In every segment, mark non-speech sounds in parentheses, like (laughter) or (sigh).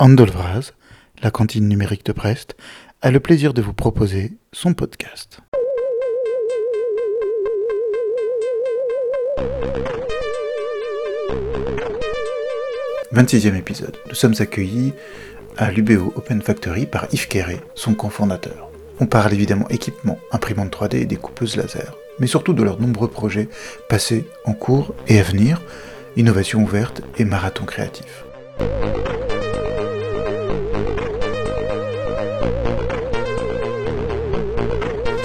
Andolvraz, la cantine numérique de Brest, a le plaisir de vous proposer son podcast. « 26e épisode. Nous sommes accueillis à l'UBO Open Factory par Yves Quéré, son cofondateur. On parle évidemment équipement, imprimante 3D et découpeuse laser, mais surtout de leurs nombreux projets passés, en cours et à venir, innovation ouverte et marathon créatif.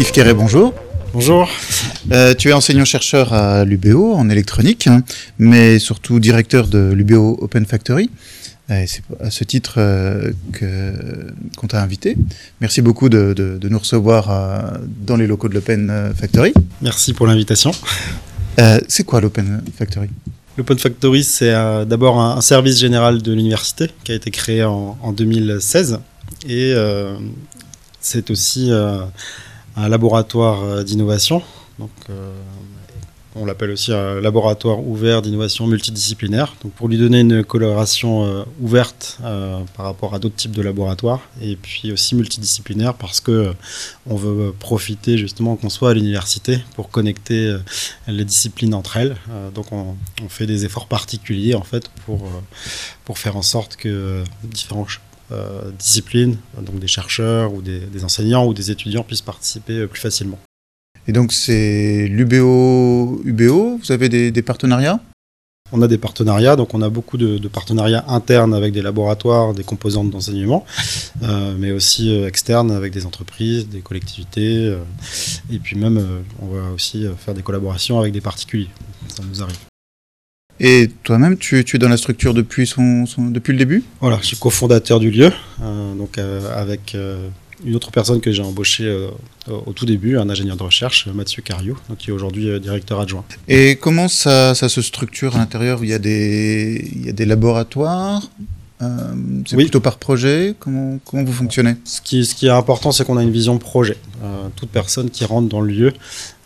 Yves bonjour. Bonjour. Euh, tu es enseignant-chercheur à l'UBO en électronique, hein, mais surtout directeur de l'UBO Open Factory. C'est à ce titre euh, qu'on t'a invité. Merci beaucoup de, de, nous recevoir euh, dans les locaux de l'Open Factory. Merci pour l'invitation. c'est quoi l'Open Factory? L'Open Factory, c'est d'abord un, service général de l'université qui a été créé en, en 2016. Et c'est aussi un laboratoire euh, d'innovation. Donc, euh, on l'appelle aussi un laboratoire ouvert d'innovation multidisciplinaire, donc pour lui donner une coloration euh, ouverte par rapport à d'autres types de laboratoires, et puis aussi multidisciplinaire parce que on veut profiter justement qu'on soit à l'université pour connecter les disciplines entre elles. donc on, fait des efforts particuliers en fait pour, pour faire en sorte que différents euh, disciplines, donc des chercheurs ou des, enseignants ou des étudiants puissent participer euh, plus facilement. Et donc c'est l'UBO, UBO, vous avez des, partenariats? On a des partenariats, donc on a beaucoup de, partenariats internes avec des laboratoires, des composantes d'enseignement, euh, mais aussi externes avec des entreprises, des collectivités, et puis même on va aussi faire des collaborations avec des particuliers. Ça nous arrive. Et toi-même, tu, es dans la structure depuis, son, depuis le début? Voilà, je suis cofondateur du lieu, euh, donc euh, avec euh, une autre personne que j'ai embauchée au tout début, un ingénieur de recherche, Mathieu Cario, qui est aujourd'hui directeur adjoint. Et comment ça, se structure à l'intérieur? Il, y a des, il y a des laboratoires c'est plutôt par projet? Comment, comment vous fonctionnez? Ce qui, ce qui est important, c'est qu'on a une vision projet. toute personne qui rentre dans le lieu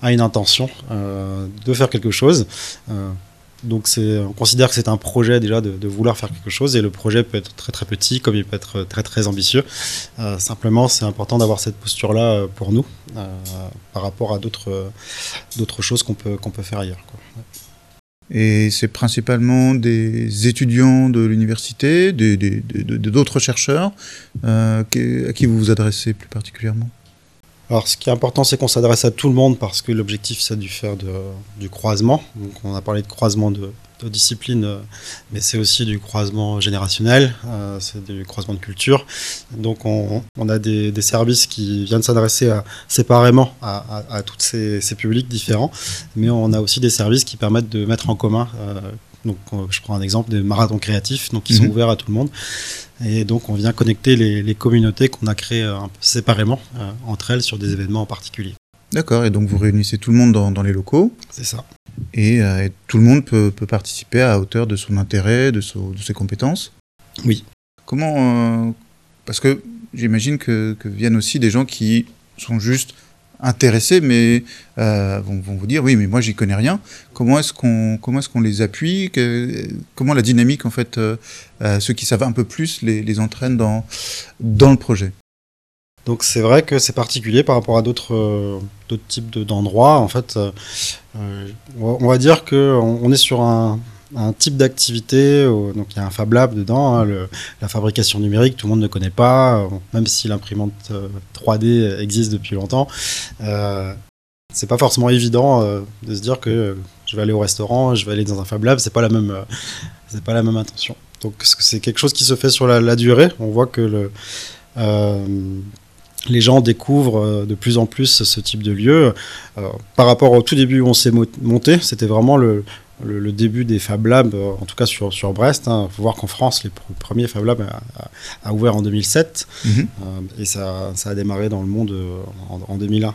a une intention de faire quelque chose. Donc on considère que c'est un projet déjà de, vouloir faire quelque chose et le projet peut être très très petit comme il peut être très très ambitieux. Euh, simplement c'est important d'avoir cette posture-là euh, pour nous euh, par rapport à d'autres choses qu'on peut faire ailleurs. Et c'est principalement des étudiants de l'université, d'autres chercheurs à qui vous vous adressez plus particulièrement? Alors, ce qui est important, c'est qu'on s'adresse à tout le monde parce que l'objectif, c'est du faire de, du croisement. Donc, on a parlé de croisement de, disciplines, euh, mais c'est aussi du croisement générationnel, euh, c'est du croisement de culture. Donc, on, a des, services qui viennent s'adresser séparément à, tous ces, publics différents, mais on a aussi des services qui permettent de mettre en commun. Euh, donc, je prends un exemple des marathons créatifs, donc qui sont mhm. ouverts à tout le monde. Et donc, on vient connecter les, communautés qu'on a créées euh, un peu séparément euh, entre elles sur des événements en particulier. D'accord, et donc vous réunissez tout le monde dans, les locaux C'est ça. Et, euh, tout le monde peut, participer à hauteur de son intérêt, de, de ses compétences Oui. Comment. parce que j'imagine que, que viennent aussi des gens qui sont juste intéressés, mais euh, vont, vous dire oui, mais moi j'y connais rien. Comment est-ce qu'on comment est-ce qu'on les appuie? Comment la dynamique en fait, euh, euh, ceux qui savent un peu plus les, les entraîne dans dans le projet? Donc c'est vrai que c'est particulier par rapport à d'autres d'autres types d'endroits. en fait, on va dire que on est sur un un type d'activité, donc il y a un Fab Lab dedans, hein, la fabrication numérique, tout le monde ne connaît pas, euh, même si l'imprimante 3D euh, existe depuis longtemps. Euh, c'est pas forcément évident euh, de se dire que je vais aller au restaurant, je vais aller dans un Fab Lab, c'est pas la même, pas la même intention. Donc c'est quelque chose qui se fait sur la, durée. On voit que le, les gens découvrent de plus en plus ce type de lieu. par rapport au tout début où on s'est monté, c'était vraiment le, le, début des Fab Labs, euh, en tout cas sur, sur Brest. Il hein. faut voir qu'en France, les premiers Fab Labs a, ouvert en 2007 mhm. euh, et ça, ça, a démarré dans le monde euh, en, 2001.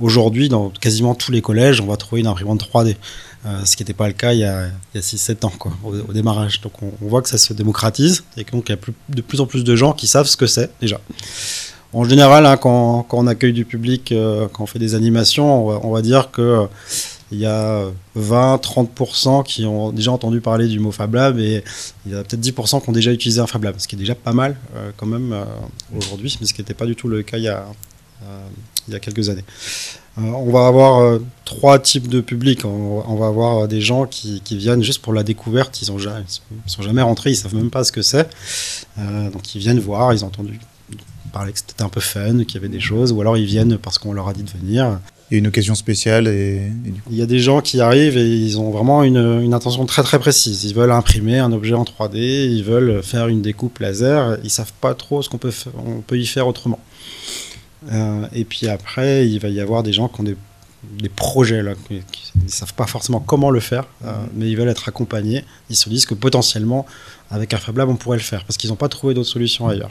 Aujourd'hui, dans quasiment tous les collèges, on va trouver une imprimante 3D, ce qui n'était pas le cas il y a, a 6-7 ans quoi, au, démarrage. Donc on, voit que ça se démocratise et qu'il y a plus, de plus en plus de gens qui savent ce que c'est déjà. En général, hein, quand, quand, on accueille du public, quand on fait des animations, on va, on va dire que il y a 20-30% qui ont déjà entendu parler du mot Fab Lab et il y a peut-être 10% qui ont déjà utilisé un Fab Lab, ce qui est déjà pas mal quand même aujourd'hui, mais ce qui n'était pas du tout le cas il y a, il y a quelques années. on va avoir trois types de publics. On, va avoir des gens qui, viennent juste pour la découverte, ils ne sont jamais rentrés, ils savent même pas ce que c'est. donc ils viennent voir, ils ont entendu parler que c'était un peu fun, qu'il y avait des choses, ou alors ils viennent parce qu'on leur a dit de venir. Il y a une occasion spéciale et, Il y a des gens qui arrivent et ils ont vraiment une, intention très très précise. Ils veulent imprimer un objet en 3D, ils veulent faire une découpe laser, ils savent pas trop ce qu'on peut, on peut y faire autrement. Euh, et puis après, il va y avoir des gens qui ont des des projets là, qui, ne savent pas forcément comment le faire, euh, mhm. mais ils veulent être accompagnés. Ils se disent que potentiellement, avec un Fab Lab, on pourrait le faire parce qu'ils n'ont pas trouvé d'autres solutions ailleurs.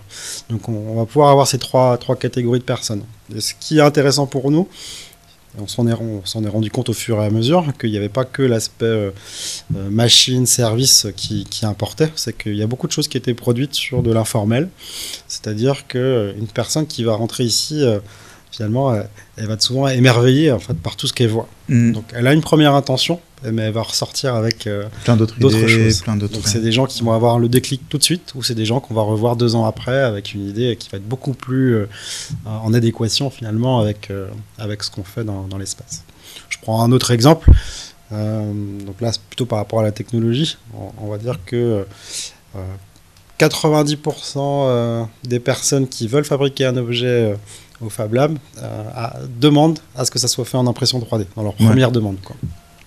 Donc, on, va pouvoir avoir ces trois, trois catégories de personnes. ce qui est intéressant pour nous, on s'en est, rendu compte au fur et à mesure qu'il n'y avait pas que l'aspect euh, euh, machine, service qui, qui importait, c'est qu'il y a beaucoup de choses qui étaient produites sur de l'informel. C'est-à-dire qu'une personne qui va rentrer ici finalement, elle, va souvent émerveiller en fait, par tout ce qu'elle voit. Mm. Donc, elle a une première intention, mais elle va ressortir avec euh, plein d'autres choses. Plein Donc, c'est des gens qui vont avoir le déclic tout de suite, ou c'est des gens qu'on va revoir deux ans après avec une idée qui va être beaucoup plus euh, en adéquation finalement avec, euh, avec ce qu'on fait dans, dans l'espace. Je prends un autre exemple. donc là, c'est plutôt par rapport à la technologie. On, va dire que 90% des personnes qui veulent fabriquer un objet au Fab Lab euh, demandent à ce que ça soit fait en impression 3D, dans leur première demande.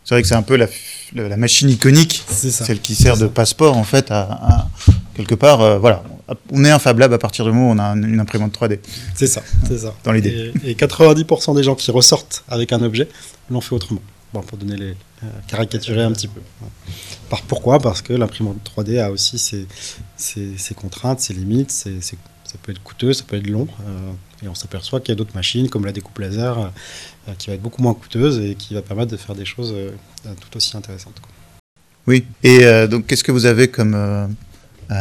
C'est vrai que c'est un peu la, la, machine iconique, celle qui sert de passeport en fait à, quelque part. Euh, voilà, on est un Fab Lab à partir du moment où on a une imprimante 3D. C'est ça, c'est ça. Dans l'idée. Et, 90% des gens qui ressortent avec un objet l'ont fait autrement. Bon, pour donner les euh, caricaturer un petit peu. Par, pourquoi? Parce que l'imprimante 3D a aussi ses, ses, contraintes, ses limites, ça peut être coûteux, ça peut être long. Et on s'aperçoit qu'il y a d'autres machines, comme la découpe laser, euh, qui va être beaucoup moins coûteuse et qui va permettre de faire des choses euh, tout aussi intéressantes. Oui. Et euh, donc, qu'est-ce que vous avez comme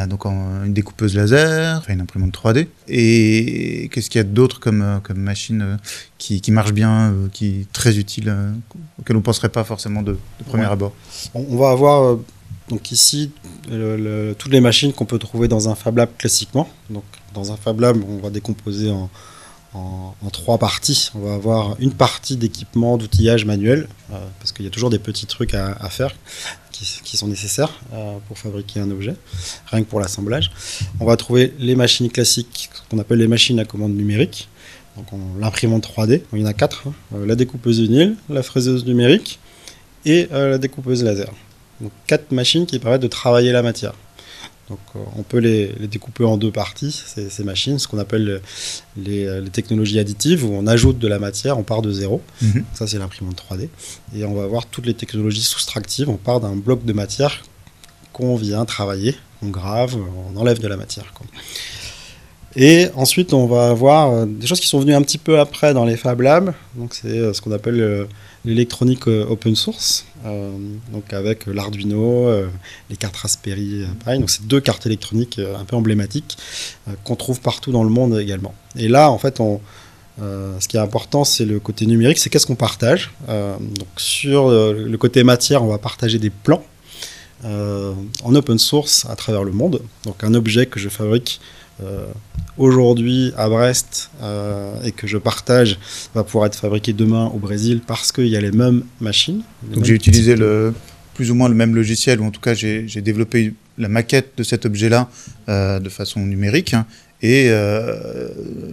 donc une découpeuse laser, une imprimante 3D. Et qu'est-ce qu'il y a d'autre comme, comme machine qui, qui, marche bien, qui est très utile, auquel on ne penserait pas forcément de, premier abord? On, va avoir donc ici toutes les machines qu'on peut trouver dans un Fab Lab classiquement. Donc dans un Fab Lab, on va décomposer en, en, trois parties. On va avoir une partie d'équipement, d'outillage manuel, euh, parce qu'il y a toujours des petits trucs à, faire qui, sont nécessaires euh, pour fabriquer un objet, rien que pour l'assemblage. On va trouver les machines classiques, ce qu'on appelle les machines à commande numérique. Donc l'imprimante 3D, il y en a quatre, hein. euh, la découpeuse vinyle, la fraiseuse numérique et la découpeuse laser. Donc quatre machines qui permettent de travailler la matière. Donc, euh, on peut les, découper en deux parties, ces, machines, ce qu'on appelle euh, les, technologies additives, où on ajoute de la matière, on part de zéro. Mhm. Ça, c'est l'imprimante 3D. Et on va avoir toutes les technologies soustractives, on part d'un bloc de matière qu'on vient travailler, on grave, on enlève de la matière. Et ensuite, on va avoir euh, des choses qui sont venues un petit peu après dans les Fab Labs. Donc, c'est ce qu'on appelle l'électronique euh, open source, euh, donc avec l'Arduino, euh, les cartes Raspberry pareil. Donc c'est deux cartes électroniques un peu emblématiques qu'on trouve partout dans le monde également. Et là, en fait, ce qui est important, c'est le côté numérique, c'est qu'est-ce qu'on partage. donc sur le côté matière, on va partager des plans en open source à travers le monde. Donc un objet que je fabrique euh, aujourd'hui à Brest euh, et que je partage va pouvoir être fabriqué demain au Brésil parce qu'il y a les mêmes machines. Donc j'ai utilisé le, plus ou moins le même logiciel, ou en tout cas j'ai développé la maquette de cet objet-là euh, de façon numérique. Hein. et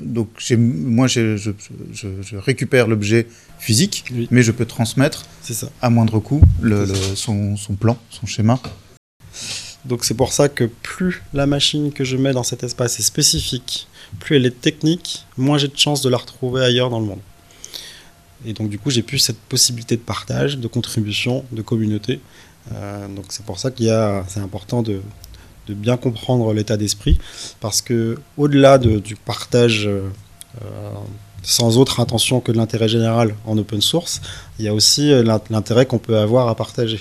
donc moi je, je, récupère l'objet physique, mais je peux transmettre ça. à moindre coût le, son, son plan, son schéma donc c'est pour ça que plus la machine que je mets dans cet espace est spécifique, plus elle est technique, moins j'ai de chances de la retrouver ailleurs dans le monde. Et donc du coup j'ai plus cette possibilité de partage, de contribution, de communauté. Euh, donc c'est pour ça qu'il y a, c'est important de, bien comprendre l'état d'esprit, parce que au-delà du partage euh, sans autre intention que de l'intérêt général en open source, il y a aussi euh, l'intérêt qu'on peut avoir à partager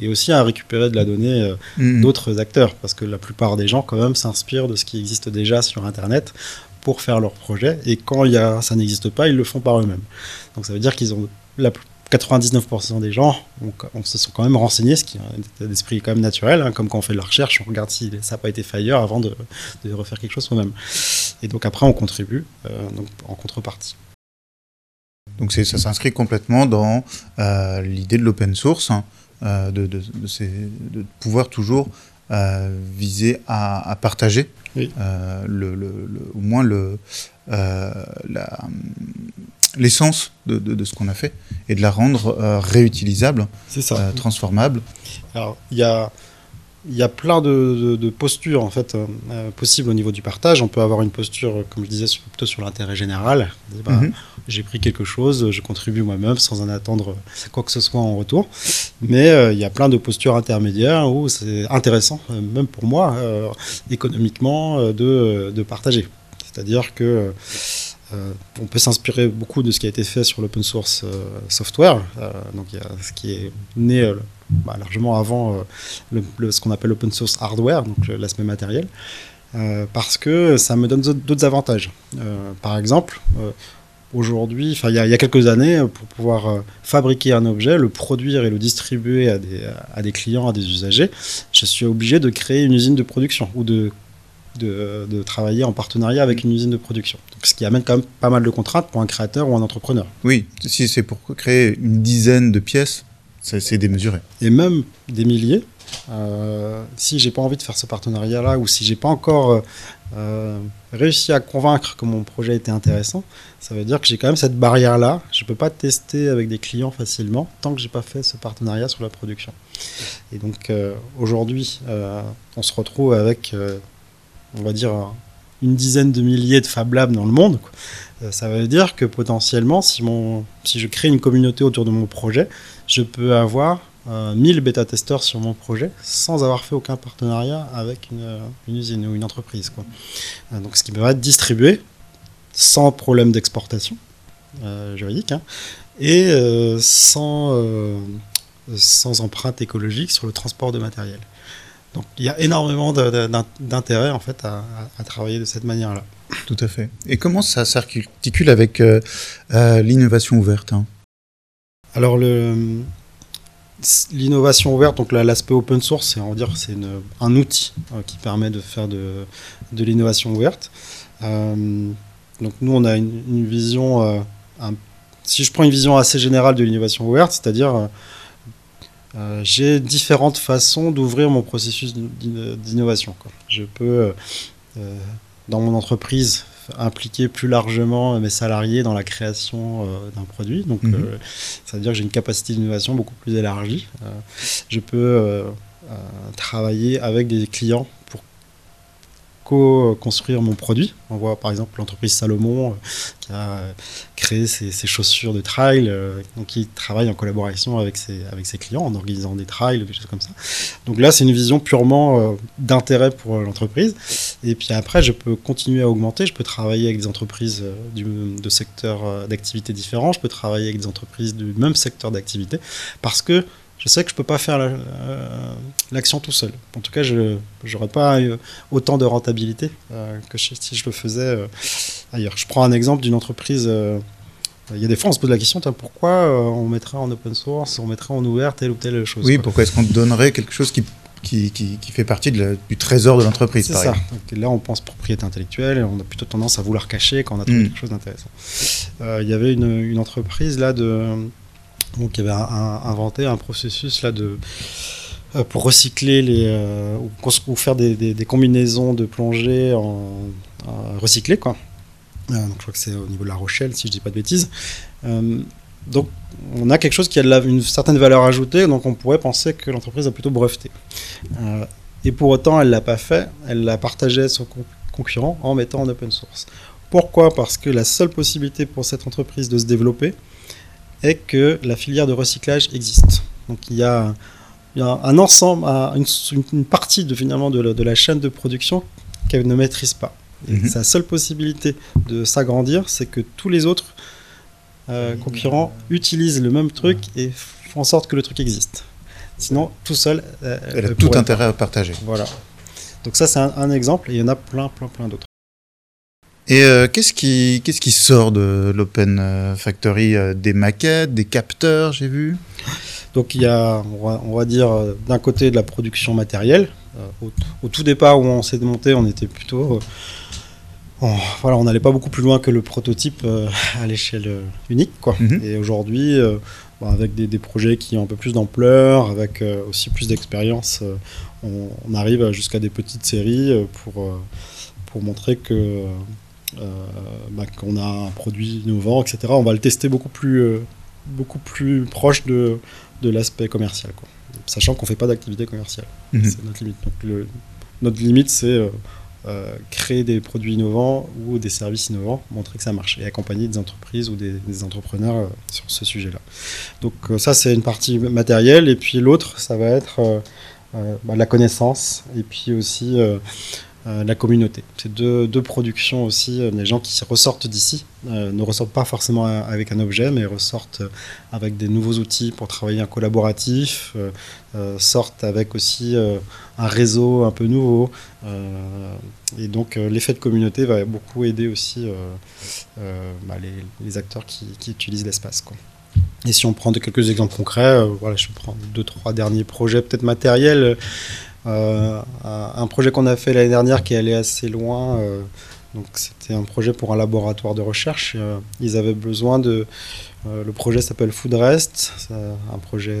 et, aussi à récupérer de la donnée euh, mm-hmm. d'autres acteurs, parce que la plupart des gens quand même s'inspirent de ce qui existe déjà sur Internet pour faire leur projet, et quand il y a, ça n'existe pas, ils le font par eux-mêmes. Donc ça veut dire qu'ils ont la 99% des gens, on, se sont quand même renseignés, ce qui est un état d'esprit quand même naturel, hein, comme quand on fait de la recherche, on regarde si ça n'a pas été failleur avant de, refaire quelque chose soi-même. Et donc après, on contribue donc, en contrepartie. Donc ça s'inscrit complètement dans l'idée de l'open source, hein, de, de, de, pouvoir toujours euh, viser à, partager euh, le, au moins le, euh, l'essence de, de, ce qu'on a fait et de la rendre réutilisable, transformable. Alors, il y a y a plein de, postures en fait euh, euh, possibles au niveau du partage. On peut avoir une posture, comme je disais, plutôt sur l'intérêt général. Bah, mhm. J'ai pris quelque chose, je contribue moi-même sans en attendre quoi que ce soit en retour. Mais euh, il y a plein de postures intermédiaires où c'est intéressant, même pour moi, économiquement, de, de partager. C'est-à-dire que on peut s'inspirer beaucoup de ce qui a été fait sur l'open source software. donc il y a ce qui est né bah, largement avant euh, ce qu'on appelle l'open source hardware, donc l'aspect matériel, euh, parce que ça me donne d'autres avantages. Euh, par exemple, aujourd'hui, enfin il y, a quelques années, pour pouvoir fabriquer un objet, le produire et le distribuer à des, à des, clients, à des usagers, je suis obligé de créer une usine de production ou de, de, de travailler en partenariat avec une usine de production. Donc, ce qui amène quand même pas mal de contraintes pour un créateur ou un entrepreneur. Oui, si c'est pour créer une dizaine de pièces, c'est démesuré. Et même des milliers. Euh, si j'ai pas envie de faire ce partenariat-là ou si j'ai pas encore euh, euh, réussi à convaincre que mon projet était intéressant, ça veut dire que j'ai quand même cette barrière-là. Je peux pas tester avec des clients facilement tant que j'ai pas fait ce partenariat sur la production. Et donc euh, aujourd'hui, on se retrouve avec, on va dire, une dizaine de milliers de Fab Labs dans le monde. Ça veut dire que potentiellement, si, je crée une communauté autour de mon projet, je peux avoir 1000 euh, bêta-testeurs sur mon projet sans avoir fait aucun partenariat avec une, euh, usine ou une entreprise. Euh, donc, ce qui va être distribué sans problème d'exportation juridique hein, et sans empreinte écologique sur le transport de matériel. Donc il y a énormément d'intérêt en fait à, travailler de cette manière-là. Tout à fait. Et comment ça s'articule avec l'innovation ouverte hein? Alors l'innovation ouverte, donc l'aspect open source, c'est on va dire c'est un outil euh, qui permet de faire de, l'innovation ouverte. Euh, donc nous on a une, vision, euh, si je prends une vision assez générale de l'innovation ouverte, c'est-à-dire j'ai différentes façons d'ouvrir mon processus d'innovation. Je peux dans mon entreprise impliquer plus largement mes salariés dans la création euh, d'un produit. Donc, mhm. euh, ça veut dire que j'ai une capacité d'innovation beaucoup plus élargie. Euh, je peux travailler avec des clients co-construire mon produit. On voit par exemple l'entreprise Salomon euh, qui a créé ses, chaussures de trail, euh, donc qui travaille en collaboration avec ses, avec ses clients en organisant des trails, des choses comme ça. Donc là, c'est une vision purement euh, d'intérêt pour l'entreprise. Et puis après, je peux continuer à augmenter. Je peux travailler avec des entreprises de secteurs d'activité différents. Je peux travailler avec des entreprises du même secteur d'activité parce que je sais que je ne peux pas faire euh, l'action tout seul. En tout cas, je n'aurais pas autant de rentabilité euh, que si je le faisais euh, ailleurs. Je prends un exemple d'une entreprise. il y a des fois, on se pose la question pourquoi on mettrait en open source, on mettrait en ouvert telle ou telle chose Oui, pourquoi est-ce qu'on donnerait quelque chose qui qui, qui, fait partie de du trésor de l'entreprise. C'est ça. là, on pense propriété intellectuelle et on a plutôt tendance à vouloir cacher quand on a trouvé mm. quelque chose d'intéressant. Il y avait une, une, entreprise là de, donc, il avait inventé un processus là de euh, pour recycler les euh, ou, faire des, combinaisons de plongée en, quoi. Euh, donc, je crois que c'est au niveau de La Rochelle, si je dis pas de bêtises. donc, on a quelque chose qui a une certaine valeur ajoutée, donc on pourrait penser que l'entreprise a plutôt breveté. et pour autant, elle l'a pas fait. Elle l'a partagé avec son concurrent en mettant en open source. Pourquoi? Parce que la seule possibilité pour cette entreprise de se développer, est que la filière de recyclage existe. Donc il y a, un ensemble, une, partie de, finalement de la, chaîne de production qu'elle ne maîtrise pas. Mhm. Sa seule possibilité de s'agrandir, c'est que tous les autres euh, concurrents utilisent le même truc et font en sorte que le truc existe. Sinon, tout seul. Euh, elle a tout intérêt à partager. Voilà. Donc ça, c'est un, un, exemple, et il y en a plein, plein, plein d'autres. Et qu'est-ce qui, qu'est-ce qui sort de l'Open Factory Des maquettes, des capteurs, j'ai vu? Donc il y a, on va, dire, d'un côté de la production matérielle. Au, tout départ où on s'est démonté, on était plutôt voilà, on n'allait pas beaucoup plus loin que le prototype euh, à l'échelle euh, unique. Quoi. Mhm. Et aujourd'hui, euh, avec des, projets qui ont un peu plus d'ampleur, avec aussi plus d'expérience, on, arrive jusqu'à des petites séries pour, pour montrer que bah, qu'on a un produit innovant, etc. On va le tester beaucoup plus, beaucoup plus proche de, de l'aspect commercial. Quoi. Sachant qu'on ne fait pas d'activité commerciale. Mhm. C'est notre limite. Donc, notre limite, c'est euh, créer des produits innovants ou des services innovants, montrer que ça marche et accompagner des entreprises ou des, entrepreneurs euh, sur ce sujet-là. Donc euh, ça c'est une partie matérielle et puis l'autre ça va être bah, la connaissance et puis aussi euh, la communauté. C'est deux, productions aussi, euh, des gens qui ressortent d'ici, euh, ne ressortent pas forcément avec un objet, mais ressortent avec des nouveaux outils pour travailler en collaboratif, sortent avec aussi un réseau un peu nouveau. et donc l'effet de communauté va beaucoup aider aussi bah, les, les, acteurs qui, qui utilisent l'espace. Et si on prend quelques exemples concrets, voilà, je prends deux, trois derniers projets peut-être matériels. Euh, un projet qu'on a fait l'année dernière qui allait assez loin. Euh, donc c'était un projet pour un laboratoire de recherche. Euh, ils avaient besoin de. le projet s'appelle Foodrest, un projet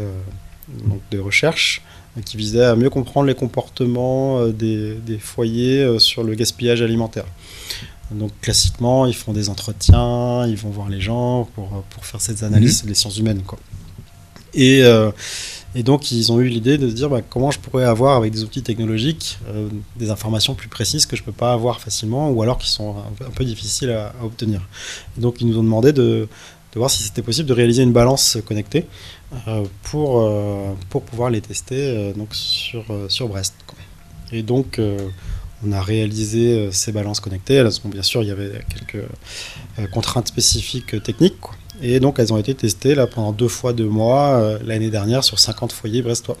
de recherche qui visait à mieux comprendre les comportements des, foyers sur le gaspillage alimentaire. Donc classiquement, ils font des entretiens, ils vont voir les gens pour, pour faire ces analyses, mmh. des sciences humaines. Quoi. Et et donc, ils ont eu l'idée de se dire bah, comment je pourrais avoir, avec des outils technologiques, euh, des informations plus précises que je ne peux pas avoir facilement ou alors qui sont un, peu difficiles à, obtenir. Et donc, ils nous ont demandé de, voir si c'était possible de réaliser une balance connectée euh, pour, euh, pour pouvoir les tester donc sur, Brest. Et donc, on a réalisé ces balances connectées. bien sûr, il y avait quelques contraintes spécifiques techniques. Et donc, elles ont été testées là, pendant deux fois deux mois euh, l'année dernière sur 50 foyers brestois.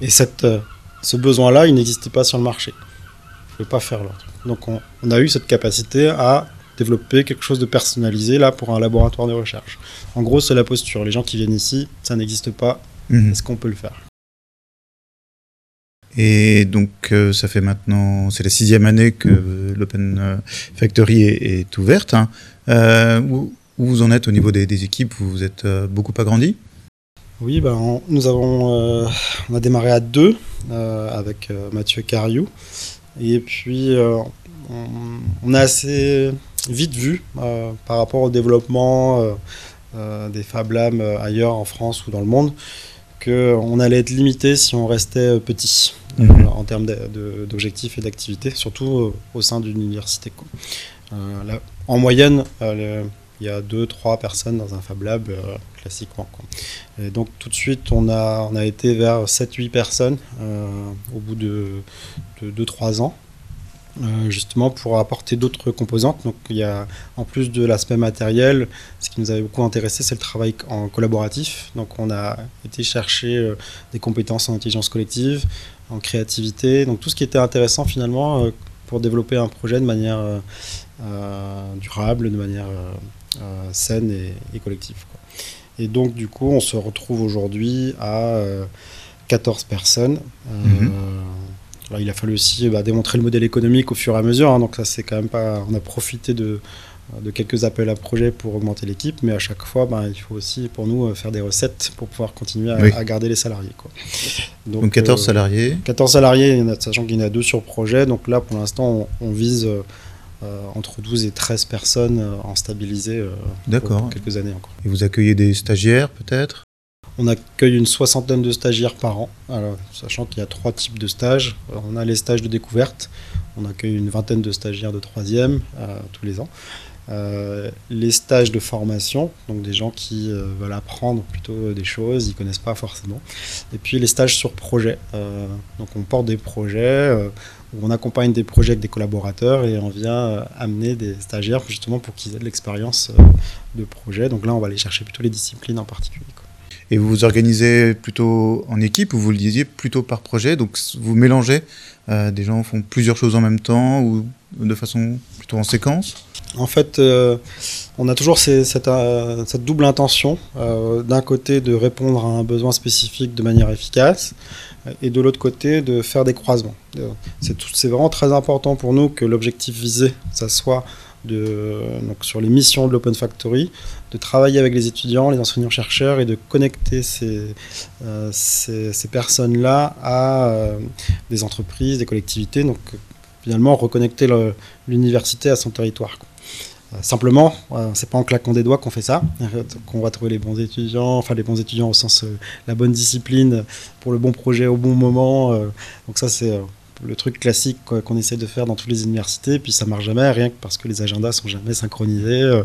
Et cette, euh, ce besoin-là, il n'existait pas sur le marché. Je ne pouvais pas faire l'autre. Donc, on, a eu cette capacité à développer quelque chose de personnalisé là pour un laboratoire de recherche. En gros, c'est la posture. Les gens qui viennent ici, ça n'existe pas. Mhm. Est-ce qu'on peut le faire? Et donc, euh, ça fait maintenant, c'est la sixième année que l'Open Factory est, ouverte. Hein. Où vous en êtes au niveau des, équipes Vous êtes euh, beaucoup agrandi? Oui, ben, nous avons, euh, on a démarré à deux euh, avec Mathieu Cariou. Et puis, on, a assez vite vu par rapport au développement des Fab Labs ailleurs en France ou dans le monde qu'on allait être limité si on restait petit mhm. en termes d'objectifs et d'activités, surtout au sein d'une université. en moyenne, il y a deux, trois personnes dans un Fab Lab euh, classiquement. Et donc tout de suite, on a, on a été vers 7-8 personnes euh, au bout de 2-3 ans. Euh, justement pour apporter d'autres composantes. Donc il y a en plus de l'aspect matériel, ce qui nous avait beaucoup intéressé, c'est le travail en collaboratif. Donc on a été chercher des compétences en intelligence collective, en créativité, donc tout ce qui était intéressant finalement pour développer un projet de manière durable, de manière saine et, collective. Et donc, du coup, on se retrouve aujourd'hui à 14 euh, personnes. Euh, mhm. il a fallu aussi bah, démontrer le modèle économique au fur et à mesure. Hein. donc, ça, c'est quand même pas. On a profité de, de quelques appels à projets pour augmenter l'équipe, mais à chaque fois, bah, il faut aussi pour nous faire des recettes pour pouvoir continuer à, garder les salariés. Quoi. Donc, 14 salariés 14 salariés, sachant qu'il y en a deux sur projet. Donc là, pour l'instant, on, vise euh, entre 12 et 13 personnes euh, en stabilisé euh, pour, quelques années encore. Et vous accueillez des stagiaires peut-être? On accueille une soixantaine de stagiaires par an, sachant qu'il y a trois types de stages. On a les stages de découverte, on accueille une vingtaine de stagiaires de troisième tous les ans. les stages de formation, donc des gens qui veulent apprendre plutôt des choses, ils connaissent pas forcément. Et puis les stages sur projet, donc on porte des projets où on accompagne des projets avec des collaborateurs et on vient euh, amener des stagiaires justement pour qu'ils aient de l'expérience euh, de projet. Donc là, on va aller chercher plutôt les disciplines en particulier. Et vous vous organisez plutôt en équipe ou vous le disiez plutôt par projet? Donc vous mélangez, euh, des gens font plusieurs choses en même temps ou de façon plutôt en séquence? En fait, on a toujours cette, double intention, d'un côté de répondre à un besoin spécifique de manière efficace, et de l'autre côté de faire des croisements. C'est vraiment très important pour nous que l'objectif visé, ça soit de, donc sur les missions de l'Open Factory, de travailler avec les étudiants, les enseignants-chercheurs et de connecter ces, euh, ces, personnes-là à euh, des entreprises, des collectivités, donc finalement reconnecter l'université à son territoire. Euh, simplement, c'est pas en claquant des doigts qu'on fait ça, qu'on va trouver les bons étudiants, enfin les bons étudiants au sens la bonne discipline pour le bon projet au bon moment. donc ça c'est le truc classique qu'on essaie de faire dans toutes les universités, puis ça marche jamais, rien que parce que les agendas sont jamais synchronisés. Euh,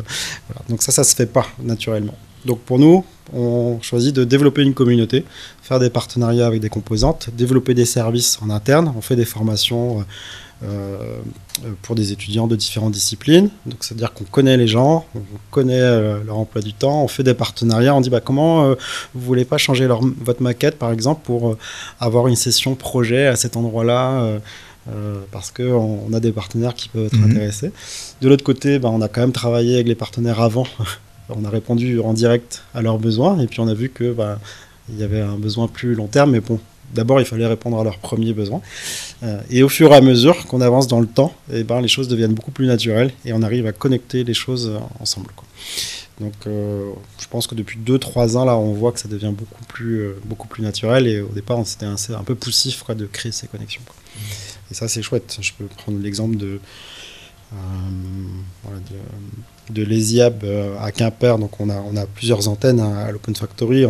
Donc ça, ça se fait pas naturellement. Donc pour nous, on choisit de développer une communauté, faire des partenariats avec des composantes, développer des services en interne. On fait des formations euh, euh, pour des étudiants de différentes disciplines. Donc, c'est-à-dire qu'on connaît les gens, on connaît euh, leur emploi du temps, on fait des partenariats, on dit bah, comment euh, vous voulez pas changer leur, votre maquette, par exemple, pour avoir une session projet à cet endroit-là parce qu'on on a des partenaires qui peuvent être mhm. intéressés. De l'autre côté, bah, on a quand même travaillé avec les partenaires avant. (laughs) on a répondu en direct à leurs besoins et puis on a vu que bah, il y avait un besoin plus long terme, mais bon, d'abord, il fallait répondre à leurs premiers besoins. Euh, et au fur et à mesure qu'on avance dans le temps, eh ben, les choses deviennent beaucoup plus naturelles et on arrive à connecter les choses euh, ensemble. Donc, euh, je pense que depuis 2-3 ans, là, on voit que ça devient beaucoup plus, beaucoup plus naturel. Et au départ, c'était un, peu poussif quoi, de créer ces connexions. Et ça, c'est chouette. Je peux prendre l'exemple de, de, de l'ESIAB à Quimper. Donc, on a, plusieurs antennes à l'Open Factory.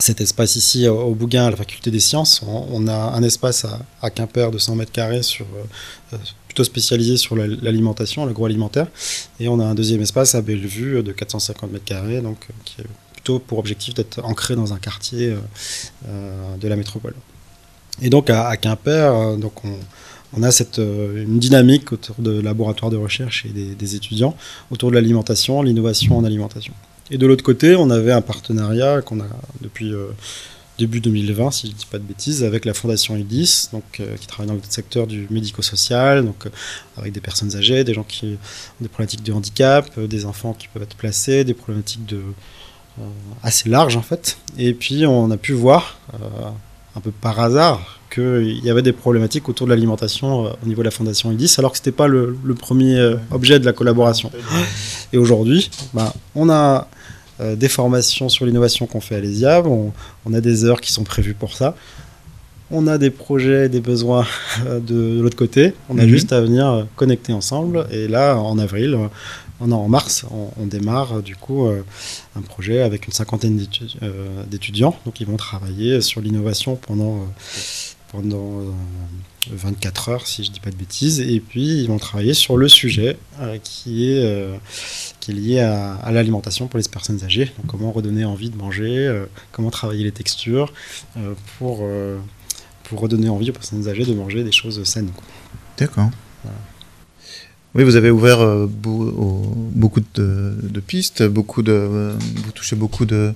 Cet espace ici au Bougain, à la faculté des sciences. On, a un espace à, Quimper de 100 mètres carrés sur, euh, plutôt spécialisé sur l'alimentation, l'agroalimentaire. Et on a un deuxième espace à Bellevue de 450 mètres carrés, donc, euh, qui est plutôt pour objectif d'être ancré dans un quartier euh, de la métropole. Et donc à, Quimper, on, a cette, une dynamique autour de laboratoires de recherche et des étudiants autour de l'alimentation, l'innovation en alimentation. Et de l'autre côté, on avait un partenariat qu'on a depuis euh, début 2020, si je ne dis pas de bêtises, avec la Fondation IDIS, donc, euh, qui travaille dans le secteur du médico-social, donc euh, avec des personnes âgées, des gens qui ont des problématiques de handicap, des enfants qui peuvent être placés, des problématiques de, assez larges en fait. Et puis on a pu voir, un peu par hasard, qu'il y avait des problématiques autour de l'alimentation au niveau de la Fondation IDIS, alors que ce n'était pas le, premier objet de la collaboration. Et aujourd'hui, bah, on a euh, des formations sur l'innovation qu'on fait à l'ESIAB, on, a des heures qui sont prévues pour ça. On a des projets, des besoins euh, de, l'autre côté. On a mhm. juste à venir euh, connecter ensemble. Et là, en avril, en mars, on, démarre du coup un projet avec une cinquantaine d'étudiants. Donc, ils vont travailler sur l'innovation pendant pendant 24 heures, si je ne dis pas de bêtises. Et puis, ils vont travailler sur le sujet qui est qui est lié à, l'alimentation pour les personnes âgées. Donc, comment redonner envie de manger, euh, comment travailler les textures euh, pour, euh, pour redonner envie aux personnes âgées de manger des choses saines. D'accord. Oui, vous avez ouvert beaucoup de, pistes, beaucoup de, vous touchez beaucoup de,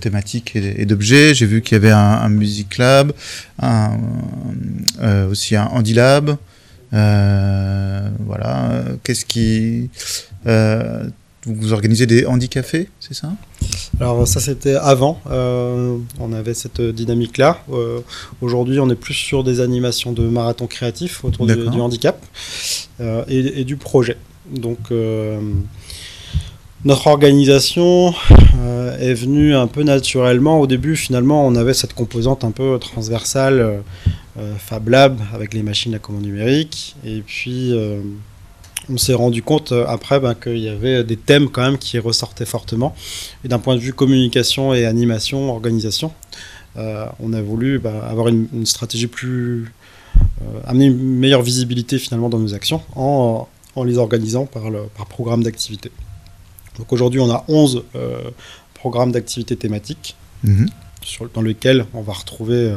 thématiques et, d'objets. J'ai vu qu'il y avait un, Music Lab, un, aussi un Handy Lab. voilà. Qu'est-ce qui euh, vous organisez des handicafés, c'est ça? Alors ça c'était avant, euh, on avait cette dynamique-là. Euh, aujourd'hui on est plus sur des animations de marathon créatif autour du, handicap et, du projet. Donc notre organisation est venue un peu naturellement. Au début finalement on avait cette composante un peu transversale, Fab Lab avec les machines à commande numérique et puis on s'est rendu compte euh, après ben, qu'il y avait des thèmes quand même qui ressortaient fortement. Et d'un point de vue communication et animation, organisation, euh, on a voulu ben, avoir une, stratégie plus. Euh, amener une meilleure visibilité finalement dans nos actions en, les organisant par, le, par programme d'activité. Donc aujourd'hui, on a 11 programmes d'activité thématiques mhm. dans lesquels on va retrouver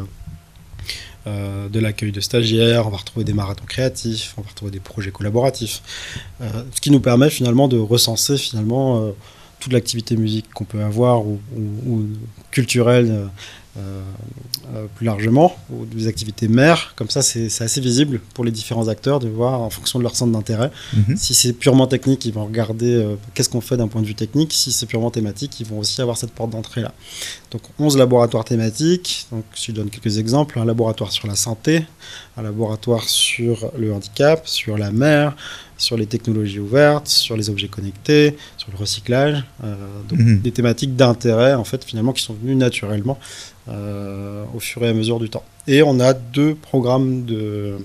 euh, de l'accueil de stagiaires, on va retrouver des marathons créatifs, on va retrouver des projets collaboratifs, euh, ce qui nous permet finalement de recenser finalement euh, toute l'activité musique qu'on peut avoir ou, culturelle plus largement, ou des activités mères. Comme ça, c'est assez visible pour les différents acteurs de voir en fonction de leur centre d'intérêt. Mhm. Si c'est purement technique, ils vont regarder euh, qu'est-ce qu'on fait d'un point de vue technique. Si c'est purement thématique, ils vont aussi avoir cette porte d'entrée-là. Donc 11 laboratoires thématiques. Donc, je donne quelques exemples. Un laboratoire sur la santé, un laboratoire sur le handicap, sur la mer, sur les technologies ouvertes, sur les objets connectés, sur le recyclage. Euh, donc Mhm. des thématiques d'intérêt, en fait, finalement, qui sont venues naturellement euh, au fur et à mesure du temps. Et on a deux programmes de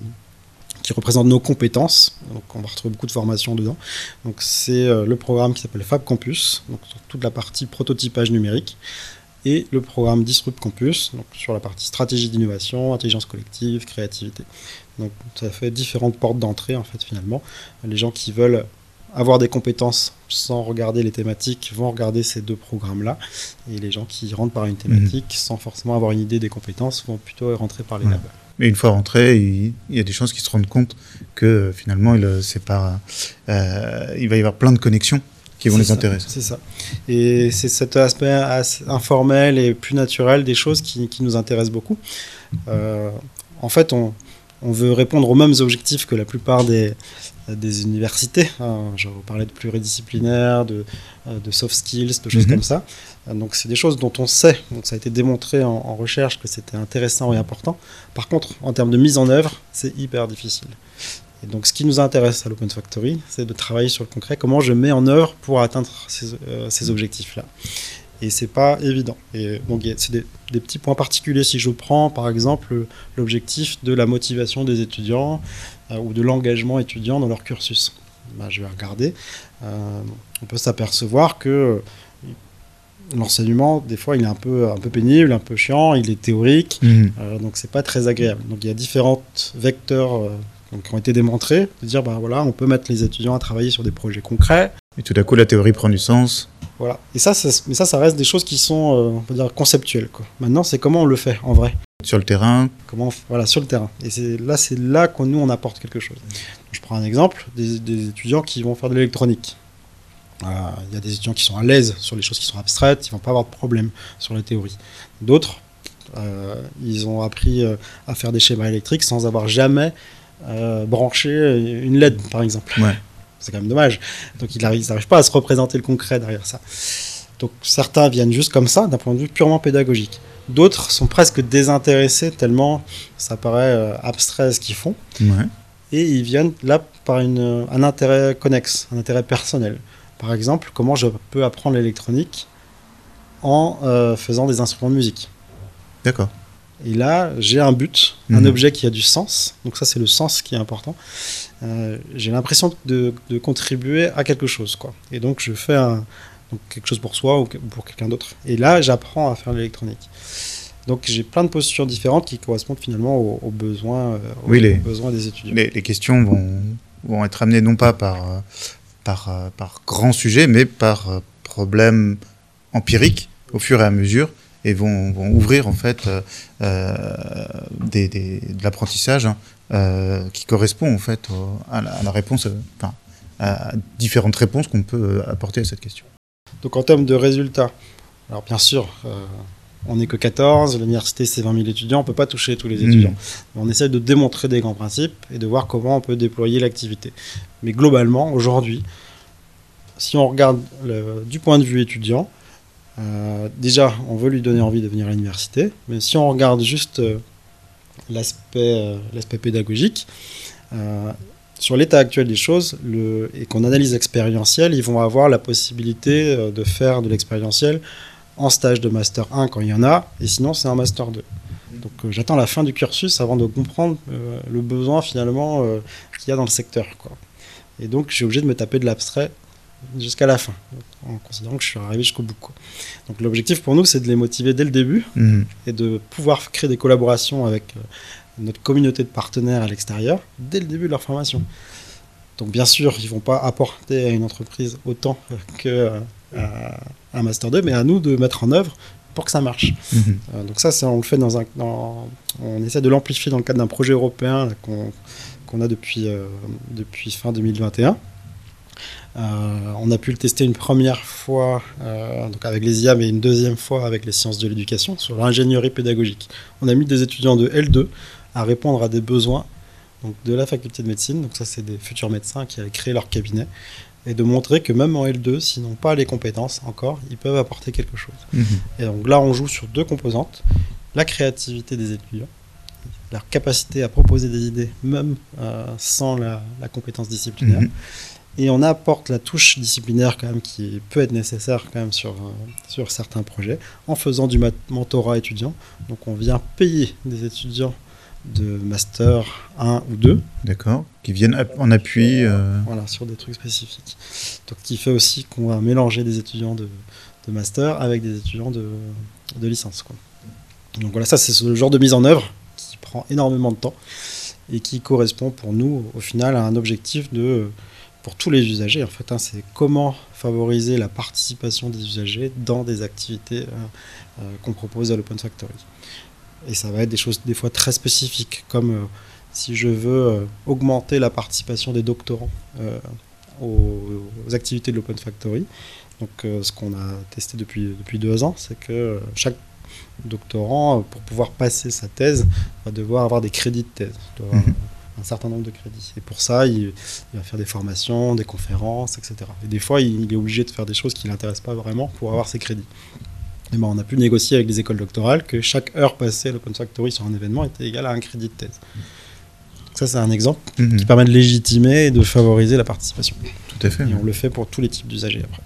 qui représentent nos compétences. Donc on va retrouver beaucoup de formations dedans. Donc c'est euh, le programme qui s'appelle Fab Campus, donc sur toute la partie prototypage numérique, et le programme Disrupt Campus, donc sur la partie stratégie d'innovation, intelligence collective, créativité. Donc ça fait différentes portes d'entrée en fait finalement. Les gens qui veulent avoir des compétences sans regarder les thématiques vont regarder ces deux programmes-là. Et les gens qui rentrent par une thématique sans forcément avoir une idée des compétences vont plutôt rentrer par les Ouais. labs. Mais une fois rentré, il, il y a des chances qu'ils se rendent compte que finalement, il, euh, pas, euh, il va y avoir plein de connexions qui vont les ça, intéresser. C'est ça. Et c'est cet aspect informel et plus naturel des choses qui, qui nous intéresse beaucoup. Euh, en fait, on, on veut répondre aux mêmes objectifs que la plupart des, des universités. Hein, je vous parlais de pluridisciplinaire, de, euh, de soft skills, de choses Mhm. comme ça. Donc, c'est des choses dont on sait, donc ça a été démontré en, en recherche que c'était intéressant et important. Par contre, en termes de mise en œuvre, c'est hyper difficile. Et donc, ce qui nous intéresse à l'Open Factory, c'est de travailler sur le concret, comment je mets en œuvre pour atteindre ces, euh, ces objectifs-là. Et c'est pas évident. Et donc, c'est des, des petits points particuliers. Si je prends, par exemple, l'objectif de la motivation des étudiants euh, ou de l'engagement étudiant dans leur cursus. Ben, je vais regarder. Euh, on peut s'apercevoir que l'enseignement, des fois, il est un peu, un peu pénible, un peu chiant, il est théorique. Mhm. Euh, donc c'est pas très agréable. Donc il y a différents vecteurs euh, donc, qui ont été démontrés, de dire ben voilà, on peut mettre les étudiants à travailler sur des projets concrets. Et tout à coup, la théorie prend du sens. Voilà. Et ça, ça- mais ça, ça reste des choses qui sont, euh, on peut dire, conceptuelles. Quoi. Maintenant, c'est comment on le fait en vrai. Sur le terrain, Comment, on voilà, sur le terrain. Et c'est là, c'est là qu'on nous on apporte quelque chose. Je prends un exemple des, des étudiants qui vont faire de l'électronique. Euh, Il y a des étudiants qui sont à l'aise sur les choses qui sont abstraites, ils vont pas avoir de problème sur la théorie. D'autres, euh, ils ont appris à faire des schémas électriques sans avoir jamais euh, branché une LED, par exemple. Ouais. C'est quand même dommage. Donc ils n'arrivent pas à se représenter le concret derrière ça. Donc certains viennent juste comme ça, d'un point de vue purement pédagogique. D'autres sont presque désintéressés tellement ça paraît euh, abstrait ce qu'ils font. ouais. Et ils viennent là par une, un intérêt connexe, un intérêt personnel. Par exemple, comment je peux apprendre l'électronique en euh, faisant des instruments de musique. d'accord. Et là, j'ai un but, un Mhm. objet qui a du sens. Donc ça, c'est le sens qui est important. Euh, j'ai l'impression de, de contribuer à quelque chose, quoi. Et donc, je fais un- donc, quelque chose pour soi ou pour quelqu'un d'autre. Et là, j'apprends à faire l'électronique. Donc, j'ai plein de postures différentes qui correspondent finalement aux, aux besoins, euh, aux, Oui, les- aux besoins des étudiants. Les, les questions vont, vont être amenées non pas par, euh, par, par grand sujet, mais par problème empirique au fur et à mesure et vont, vont ouvrir en fait euh, euh, des, des- de l'apprentissage hein, euh, qui correspond en fait au- à, la, à la réponse, enfin, à différentes réponses qu'on peut apporter à cette question. Donc en termes de résultats, alors bien sûr, euh, on n'est que 14, l'université c'est 20 000 étudiants, on ne peut pas toucher tous les Mhm. étudiants. On essaie de démontrer des grands principes et de voir comment on peut déployer l'activité. Mais globalement, aujourd'hui, si on regarde le- du point de vue étudiant, euh, déjà, on veut lui donner envie de venir à l'université, mais si on regarde juste euh, l'aspect euh, l'aspect pédagogique, sur l'état actuel des choses et qu'on analyse l'expérientiel, ils vont avoir la possibilité de faire de l'expérientiel en stage de Master 1 quand il y en a, et sinon c'est un Master 2. Donc j'attends la fin du cursus avant de comprendre le besoin finalement qu'il y a dans le secteur. Et donc je suis obligé de me taper de l'abstrait jusqu'à la fin, en considérant que je suis arrivé jusqu'au bout. Quoi. Donc l'objectif pour nous c'est de les motiver dès le début, Mhm. et de pouvoir créer des collaborations avec euh, notre communauté de partenaires à l'extérieur dès le début de leur formation. Donc bien sûr, ils vont pas apporter à une entreprise autant euh, que euh, un master 2, mais à nous de mettre en œuvre pour que ça marche. Mhm. Euh, donc ça, c'est- on le fait dans un, dans- on essaie de l'amplifier dans le cadre d'un projet européen qu'on qu'on a depuis, euh, depuis fin 2021. On a pu le tester une première fois donc avec les IAM et une deuxième fois avec les sciences de l'éducation sur l'ingénierie pédagogique. On a mis des étudiants de L2 à répondre à des besoins donc, de la faculté de médecine. Donc ça, c'est des futurs médecins qui avaient créé leur cabinet et de montrer que même en L2, s'ils n'ont pas les compétences encore, ils peuvent apporter quelque chose. Mhm. Et donc là, on joue sur deux composantes la créativité des étudiants, leur capacité à proposer des idées, même euh, sans la, compétence disciplinaire. Mhm. Et on apporte la touche disciplinaire quand même qui peut être nécessaire quand même sur, euh, sur certains projets en faisant du mentorat étudiant. Donc on vient payer des étudiants de master 1 ou 2. D'accord, qui viennent en appui. Euh, voilà, sur des trucs spécifiques. Donc, qui fait aussi qu'on va mélanger des étudiants de, de master avec des étudiants de, de licence. Quoi. Donc voilà, ça c'est le genre de mise en œuvre qui prend énormément de temps et qui correspond pour nous au final à un objectif de pour tous les usagers en fait hein, c'est comment favoriser la participation des usagers dans des activités euh, euh, qu'on propose à l'Open Factory. Et ça va être des choses des fois très spécifiques, comme euh, si je veux augmenter la participation des doctorants aux, activités de l'Open Factory. Donc ce qu'on a testé depuis, depuis deux ans, c'est que chaque doctorant, pour pouvoir passer sa thèse, va devoir avoir des crédits de thèse. Un certain nombre de crédits. Et pour ça, il, va faire des formations, des conférences, etc. Et des fois, il, il est obligé de faire des choses qui ne l'intéressent pas vraiment pour avoir ses crédits. Eh ben, on a pu négocier avec les écoles doctorales que chaque heure passée à l'Open Factory sur un événement était égale à un crédit de thèse. ça, c'est un exemple mhm. qui permet de légitimer et de favoriser la participation. Tout à fait. Et on le fait pour tous les types d'usagers après.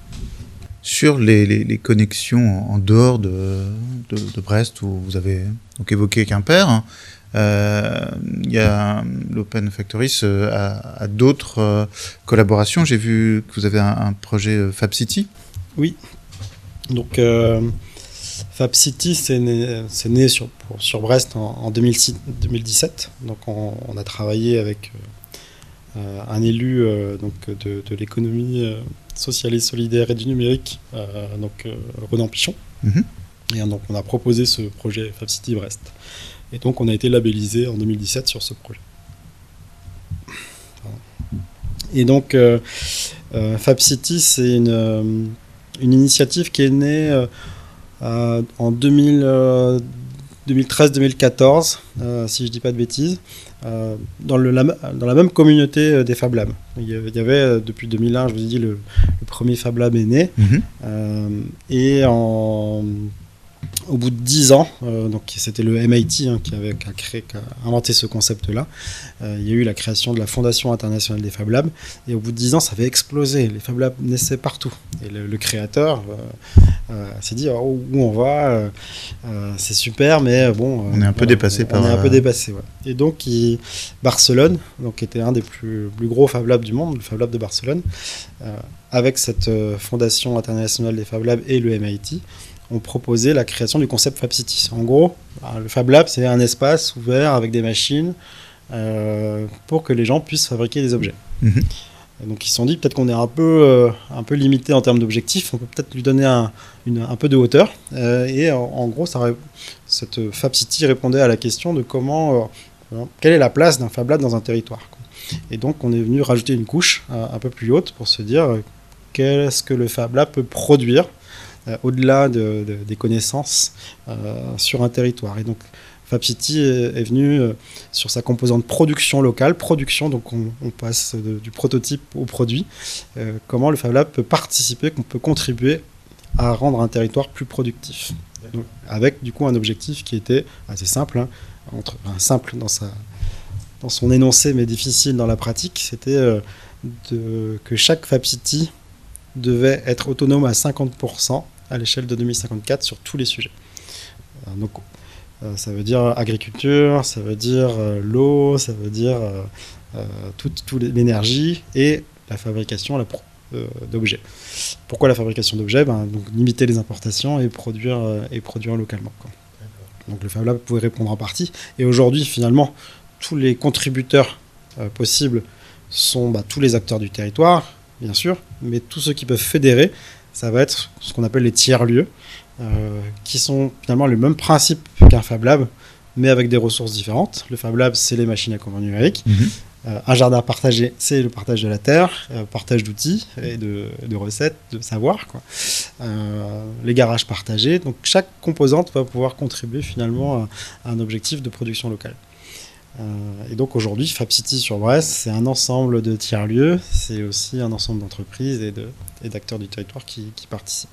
Sur les, connexions en dehors de, Brest, où vous avez donc évoqué Quimper, hein, y a l'Open Factory a, d'autres euh, collaborations. J'ai vu que vous avez un, un projet Fab City. Oui. Donc, euh, Fab City, c'est né, né, sur, sur Brest en, 2017. Donc on, a travaillé avec euh, euh, un élu donc de, l'économie sociale et solidaire et du numérique, donc Ronan Pichon. Mhm. Et donc on a proposé ce projet Fab City Brest. Et donc on a été labellisé en 2017 sur ce projet. Et donc Fab City, c'est une une initiative qui est née euh, euh, en 2013-2014, euh, si je ne dis pas de bêtises, dans, le, la, dans la même communauté des Fab Labs. Il y avait depuis 2001, je vous ai dit, le, premier Fab Lab est né. Mhm. et en au bout de dix ans, euh, donc c'était le MIT hein, qui avait créé, inventé ce concept-là. Euh, il y a eu la création de la Fondation internationale des Fab Labs, et au bout de dix ans, ça avait explosé. Les Fab Labs naissaient partout. Et le, créateur euh, s'est dit oh, où on va, c'est super, mais bon, on est un peu dépassé par. On est un peu dépassé. Et donc, Barcelone, donc qui était un des plus, plus, gros Fab Labs du monde, le Fab Lab de Barcelone, avec cette Fondation internationale des Fab Labs et le MIT ont proposé la création du concept Fab City. En gros, bah, le Fab Lab, c'est un espace ouvert avec des machines euh, pour que les gens puissent fabriquer des objets. Mhm. Donc ils se sont dit peut-être qu'on est un peu, euh, un peu limité en termes d'objectifs, on peut peut-être lui donner un, un, peu de hauteur. Euh, et en, gros, ça, cette Fab City répondait à la question de comment, quelle est la place d'un Fab Lab dans un territoire. Et donc on est venu rajouter une couche un peu plus haute pour se dire qu'est-ce que le Fab Lab peut produire euh, au-delà des connaissances euh, sur un territoire. Et donc, FabCity est, venu euh, sur sa composante production locale, production, donc on, passe du prototype au produit, comment le Fab Lab peut participer, qu'on peut contribuer à rendre un territoire plus productif? avec du coup un objectif qui était assez simple, hein, simple dans, son énoncé mais difficile dans la pratique, c'était que chaque FabCity devait être autonome à 50% à l'échelle de 2054 sur tous les sujets. Euh, donc, euh, ça veut dire agriculture, ça veut dire euh, l'eau, ça veut dire toute, l'énergie et la fabrication d'objets. Pourquoi la fabrication d'objets? Ben, donc, Limiter les importations et produire, et produire localement. Donc le Fab Lab pouvait répondre en partie. Et aujourd'hui, finalement, tous les contributeurs possibles sont bah, tous les acteurs du territoire, bien sûr, mais tous ceux qui peuvent fédérer ça va être ce qu'on appelle les tiers-lieux, euh, qui sont finalement le même principe qu'un Fab Lab, mais avec des ressources différentes. Le Fab Lab, c'est les machines à commande numérique. Mhm. un jardin partagé, c'est le partage de la terre, partage d'outils et de, recettes, de savoir. Quoi. les garages partagés. Donc chaque composante va pouvoir contribuer finalement à un objectif de production locale. Euh, et donc aujourd'hui, FabCity sur Brest, c'est un ensemble de tiers-lieux, c'est aussi un ensemble d'entreprises et d'acteurs du territoire qui, participent.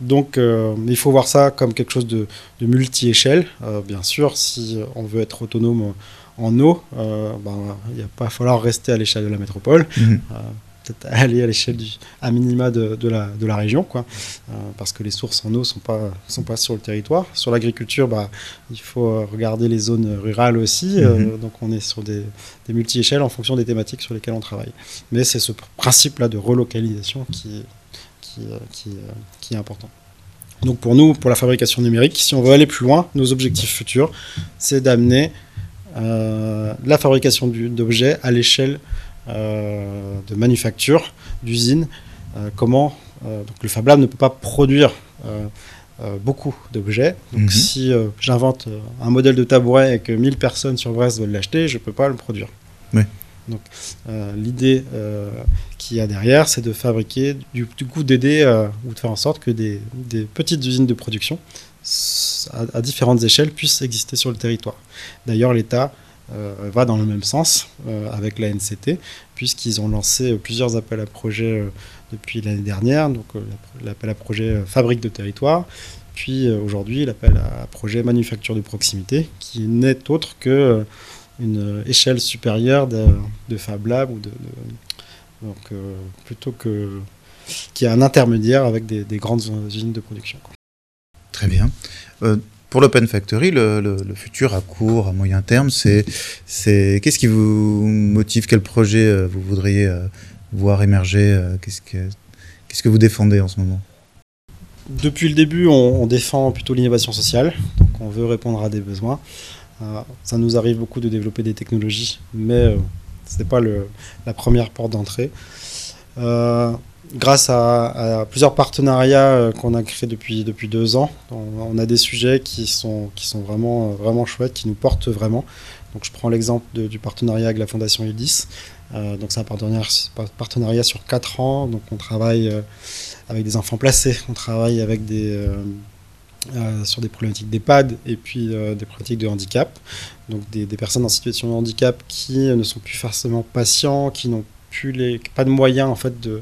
Donc euh, il faut voir ça comme quelque chose de, multi-échelle. Euh, bien sûr, si on veut être autonome en eau, ben, il ne va pas falloir rester à l'échelle de la métropole. Mmh peut-être (laughs) aller à l'échelle à minima de, de, la, de la région, quoi, euh, parce que les sources en eau sont pas sont pas sur le territoire. Sur l'agriculture, bah, il faut regarder les zones rurales aussi. Euh, mhm. donc on est sur des, des multi-échelles en fonction des thématiques sur lesquelles on travaille. Mais c'est ce principe-là de relocalisation qui, qui, euh, qui, qui est important. Donc pour nous, pour la fabrication numérique, si on veut aller plus loin, nos objectifs futurs, c'est d'amener la fabrication d'objets à l'échelle euh, de manufacture, d'usine, euh, comment euh, donc le Fab Lab ne peut pas produire beaucoup d'objets. Donc, mhm. si j'invente un modèle de tabouret et que 1000 personnes sur Brest veulent l'acheter, je ne peux pas le produire. Donc, l'idée qu'il y a derrière, c'est de fabriquer, du, coup, d'aider ou de faire en sorte que des, petites usines de production à, différentes échelles puissent exister sur le territoire. D'ailleurs, l'État euh, va dans le même sens euh, avec la NCT, puisqu'ils ont lancé plusieurs appels à projets euh, depuis l'année dernière, donc l'appel à projet fabrique de territoire, puis aujourd'hui l'appel à projet manufacture de proximité, qui n'est autre que une échelle supérieure de, Fab Lab ou de, donc plutôt que qui est un intermédiaire avec des, grandes usines de production. Très bien pour l'Open Factory, le, futur à court, à moyen terme, c'est, qu'est-ce qui vous motive? Quel projet euh, vous voudriez euh, voir émerger euh, qu'est-ce que, qu'est-ce que vous défendez en ce moment? Depuis le début, on, défend plutôt l'innovation sociale. Donc, on veut répondre à des besoins. ça nous arrive beaucoup de développer des technologies, mais ce n'est pas le, la première porte d'entrée grâce à, plusieurs partenariats euh, qu'on a créés depuis, depuis deux ans, on, a des sujets qui sont, qui sont vraiment, euh, vraiment chouettes, qui nous portent vraiment. Donc, je prends l'exemple du partenariat avec la Fondation ULIS. Euh, donc, c'est un partenariat, partenariat, sur quatre ans. Donc, on travaille avec des enfants placés, on travaille avec des, sur des problématiques d'EHPAD et puis des problématiques de handicap. Donc, des, des, personnes en situation de handicap qui ne sont plus forcément patients, qui n'ont plus les, pas de moyens en fait de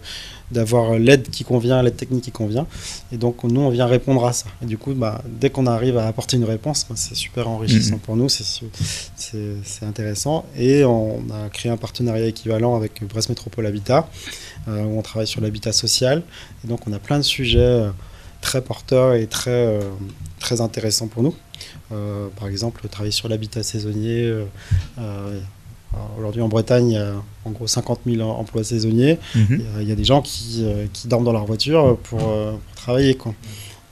d'avoir l'aide qui convient, l'aide technique qui convient. Et donc, nous, on vient répondre à ça. Et du coup, bah, dès qu'on arrive à apporter une réponse, bah, c'est super enrichissant mm-hmm. pour nous, c'est intéressant. Et on a créé un partenariat équivalent avec Brest Métropole Habitat, euh, où on travaille sur l'habitat social. Et donc, on a plein de sujets euh, très porteurs et très, euh, très intéressants pour nous. par exemple, travailler sur l'habitat saisonnier Aujourd'hui en Bretagne, il y a en gros 50 000 emplois saisonniers. Mhm. Il y a des gens qui, euh, qui, dorment dans leur voiture pour, euh, travailler. Quoi.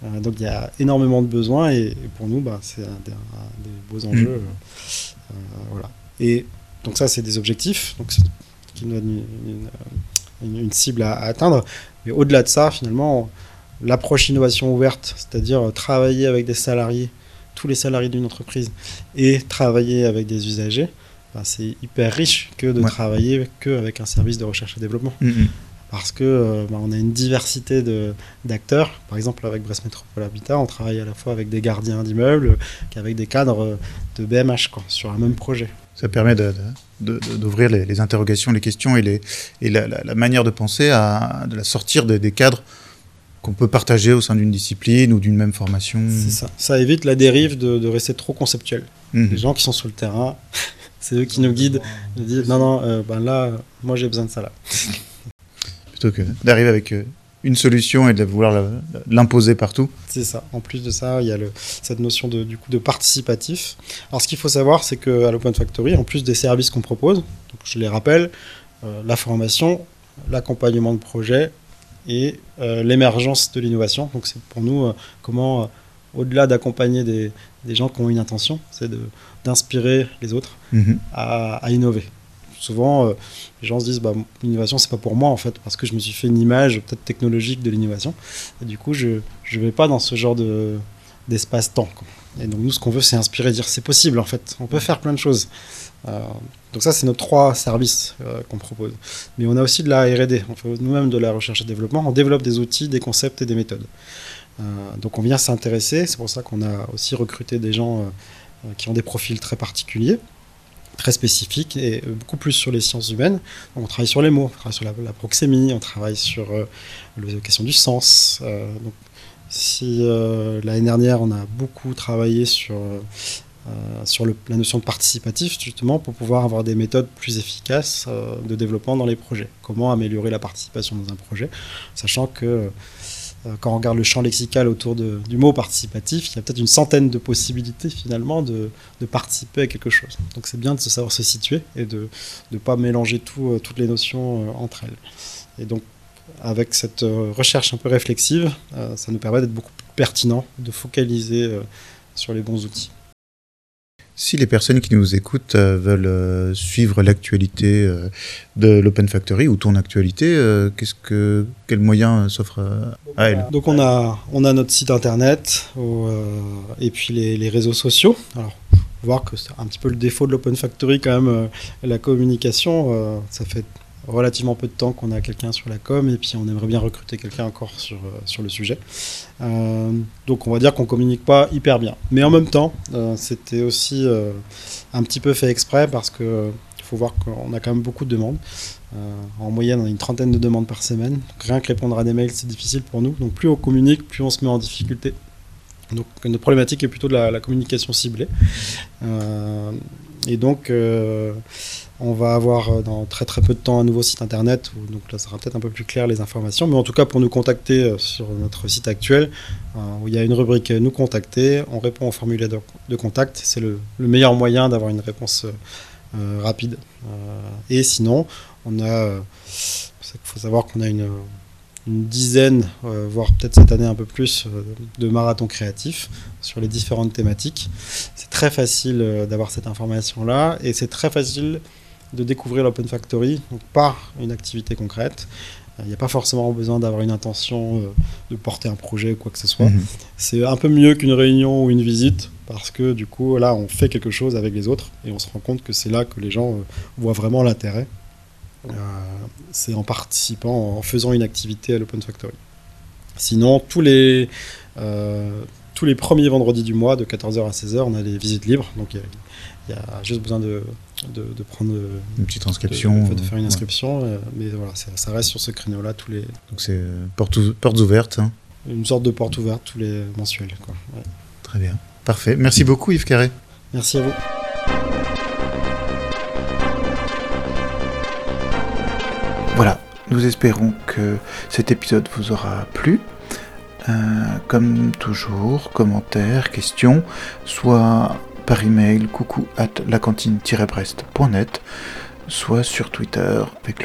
Euh, donc il y a énormément de besoins et, pour nous, bah, c'est un, des beaux mhm. enjeux. voilà. Et donc ça, c'est des objectifs, donc qui nous donne une, une, cible à, atteindre. Mais au-delà de ça, finalement, l'approche innovation ouverte, c'est-à-dire travailler avec des salariés, tous les salariés d'une entreprise, et travailler avec des usagers, c'est hyper riche que de travailler qu'avec un service de recherche et développement. Mm, mm. Parce que euh, bah, on a une diversité d'acteurs. Par exemple, avec Brest Métropole Habitat, on travaille à la fois avec des gardiens d'immeubles qu'avec des cadres de BMH quoi, sur un même projet. Ça permet d'ouvrir les, interrogations, les questions et, les, et la, manière de penser à de la sortir des, cadres qu'on peut partager au sein d'une discipline ou d'une même formation. C'est ça. Ça évite la dérive de, rester trop conceptuel. Mm. Les gens qui sont sur le terrain c'est eux qui nous guident, nous disent non, non, euh, ben là, moi j'ai besoin de ça là. (laughs) Plutôt que d'arriver avec euh, une solution et de vouloir l'imposer partout. C'est ça. En plus de ça, il y a le, cette notion de, du coup, de participatif. Alors, ce qu'il faut savoir, c'est qu'à l'Open Factory, en plus des services qu'on propose, donc je les rappelle, euh, la formation, l'accompagnement de projet et l'émergence de l'innovation. Donc, c'est pour nous comment, au-delà d'accompagner des, des, gens qui ont une intention, c'est d'inspirer les autres mhm. à, innover. Souvent, euh, les gens se disent bah, l'innovation, c'est pas pour moi en fait, parce que je me suis fait une image peut-être technologique de l'innovation. Et du coup, je ne vais pas dans ce genre de, d'espace-temps. Et donc nous, ce qu'on veut, c'est inspirer, dire c'est possible en fait, on peut faire plein de choses. Euh, donc ça, c'est nos trois services euh, qu'on propose. Mais on a aussi de la R&D, on fait nous-mêmes de la recherche et développement, on développe des outils, des concepts et des méthodes. Euh, donc on vient s'intéresser, c'est pour ça qu'on a aussi recruté des gens qui ont des profils très particuliers, très spécifiques et beaucoup plus sur les sciences humaines. on travaille sur les mots, on travaille sur la, proxémie, on travaille sur la question du sens. donc, si l'année dernière on a beaucoup travaillé sur euh, sur la notion de participatif, justement, pour pouvoir avoir des méthodes plus efficaces euh, de développement dans les projets. Comment améliorer la participation dans un projet, sachant que euh, quand on regarde le champ lexical autour du mot participatif, il y a peut-être une centaine de possibilités finalement de, participer à quelque chose. Donc c'est bien de savoir se situer et de ne pas mélanger tout, toutes les notions entre elles. Et donc avec cette recherche un peu réflexive, ça nous permet d'être beaucoup plus pertinent, de focaliser sur les bons outils. Si les personnes qui nous écoutent euh, veulent euh, suivre l'actualité euh, de l'Open Factory ou ton actualité, qu'est-ce que, quels moyens s'offrent à elles Donc on a, on a notre site internet et puis les, les, réseaux sociaux. Alors, voir que c'est un petit peu le défaut de l'Open Factory quand même, la communication. ça fait relativement peu de temps qu'on a quelqu'un sur la com et puis on aimerait bien recruter quelqu'un encore sur, euh, sur le sujet. Euh, donc on va dire qu'on communique pas hyper bien. Mais en même temps, euh, c'était aussi un petit peu fait exprès parce que faut voir qu'on a quand même beaucoup de demandes. en moyenne, on a une trentaine de demandes par semaine. rien que répondre à des mails, c'est difficile pour nous. Donc plus on communique, plus on se met en difficulté. Donc notre problématique est plutôt de la, la communication ciblée. et donc on va avoir euh, dans très très peu de temps un nouveau site internet, où, donc là sera peut-être un peu plus clair les informations, mais en tout cas pour nous contacter euh, sur notre site actuel, euh, où il y a une rubrique Nous contacter, on répond au formulaire de, contact, c'est le, meilleur moyen d'avoir une réponse rapide. et sinon, on a, il faut savoir qu'on a une, une dizaine, voire peut-être cette année un peu plus, de marathons créatifs sur les différentes thématiques. C'est très facile d'avoir cette information-là et c'est très facile de découvrir l'Open Factory par une activité concrète. Il n'y a pas forcément besoin d'avoir une intention euh, de porter un projet ou quoi que ce soit. Mhm. C'est un peu mieux qu'une réunion ou une visite parce que du coup, là, on fait quelque chose avec les autres et on se rend compte que c'est là que les gens euh, voient vraiment l'intérêt. Euh, c'est en participant, en faisant une activité à l'Open Factory. Sinon, tous les, tous les premiers vendredis du mois, de 14h à 16h, on a les visites libres. Donc, il y, a juste besoin de, de, prendre une petite inscription, de, faire une inscription. Euh, mais voilà, ça, reste sur ce créneau-là tous les. Donc c'est euh, portes, portes ouvertes. Hein. Une sorte de porte ouverte tous les mensuels. Quoi. Très bien, parfait. Merci beaucoup Yves Carré. Merci à vous. Voilà, nous espérons que cet épisode vous aura plu. Euh, comme toujours, commentaires, questions, soit par email coucou at lacantine-brest.net, soit sur Twitter avec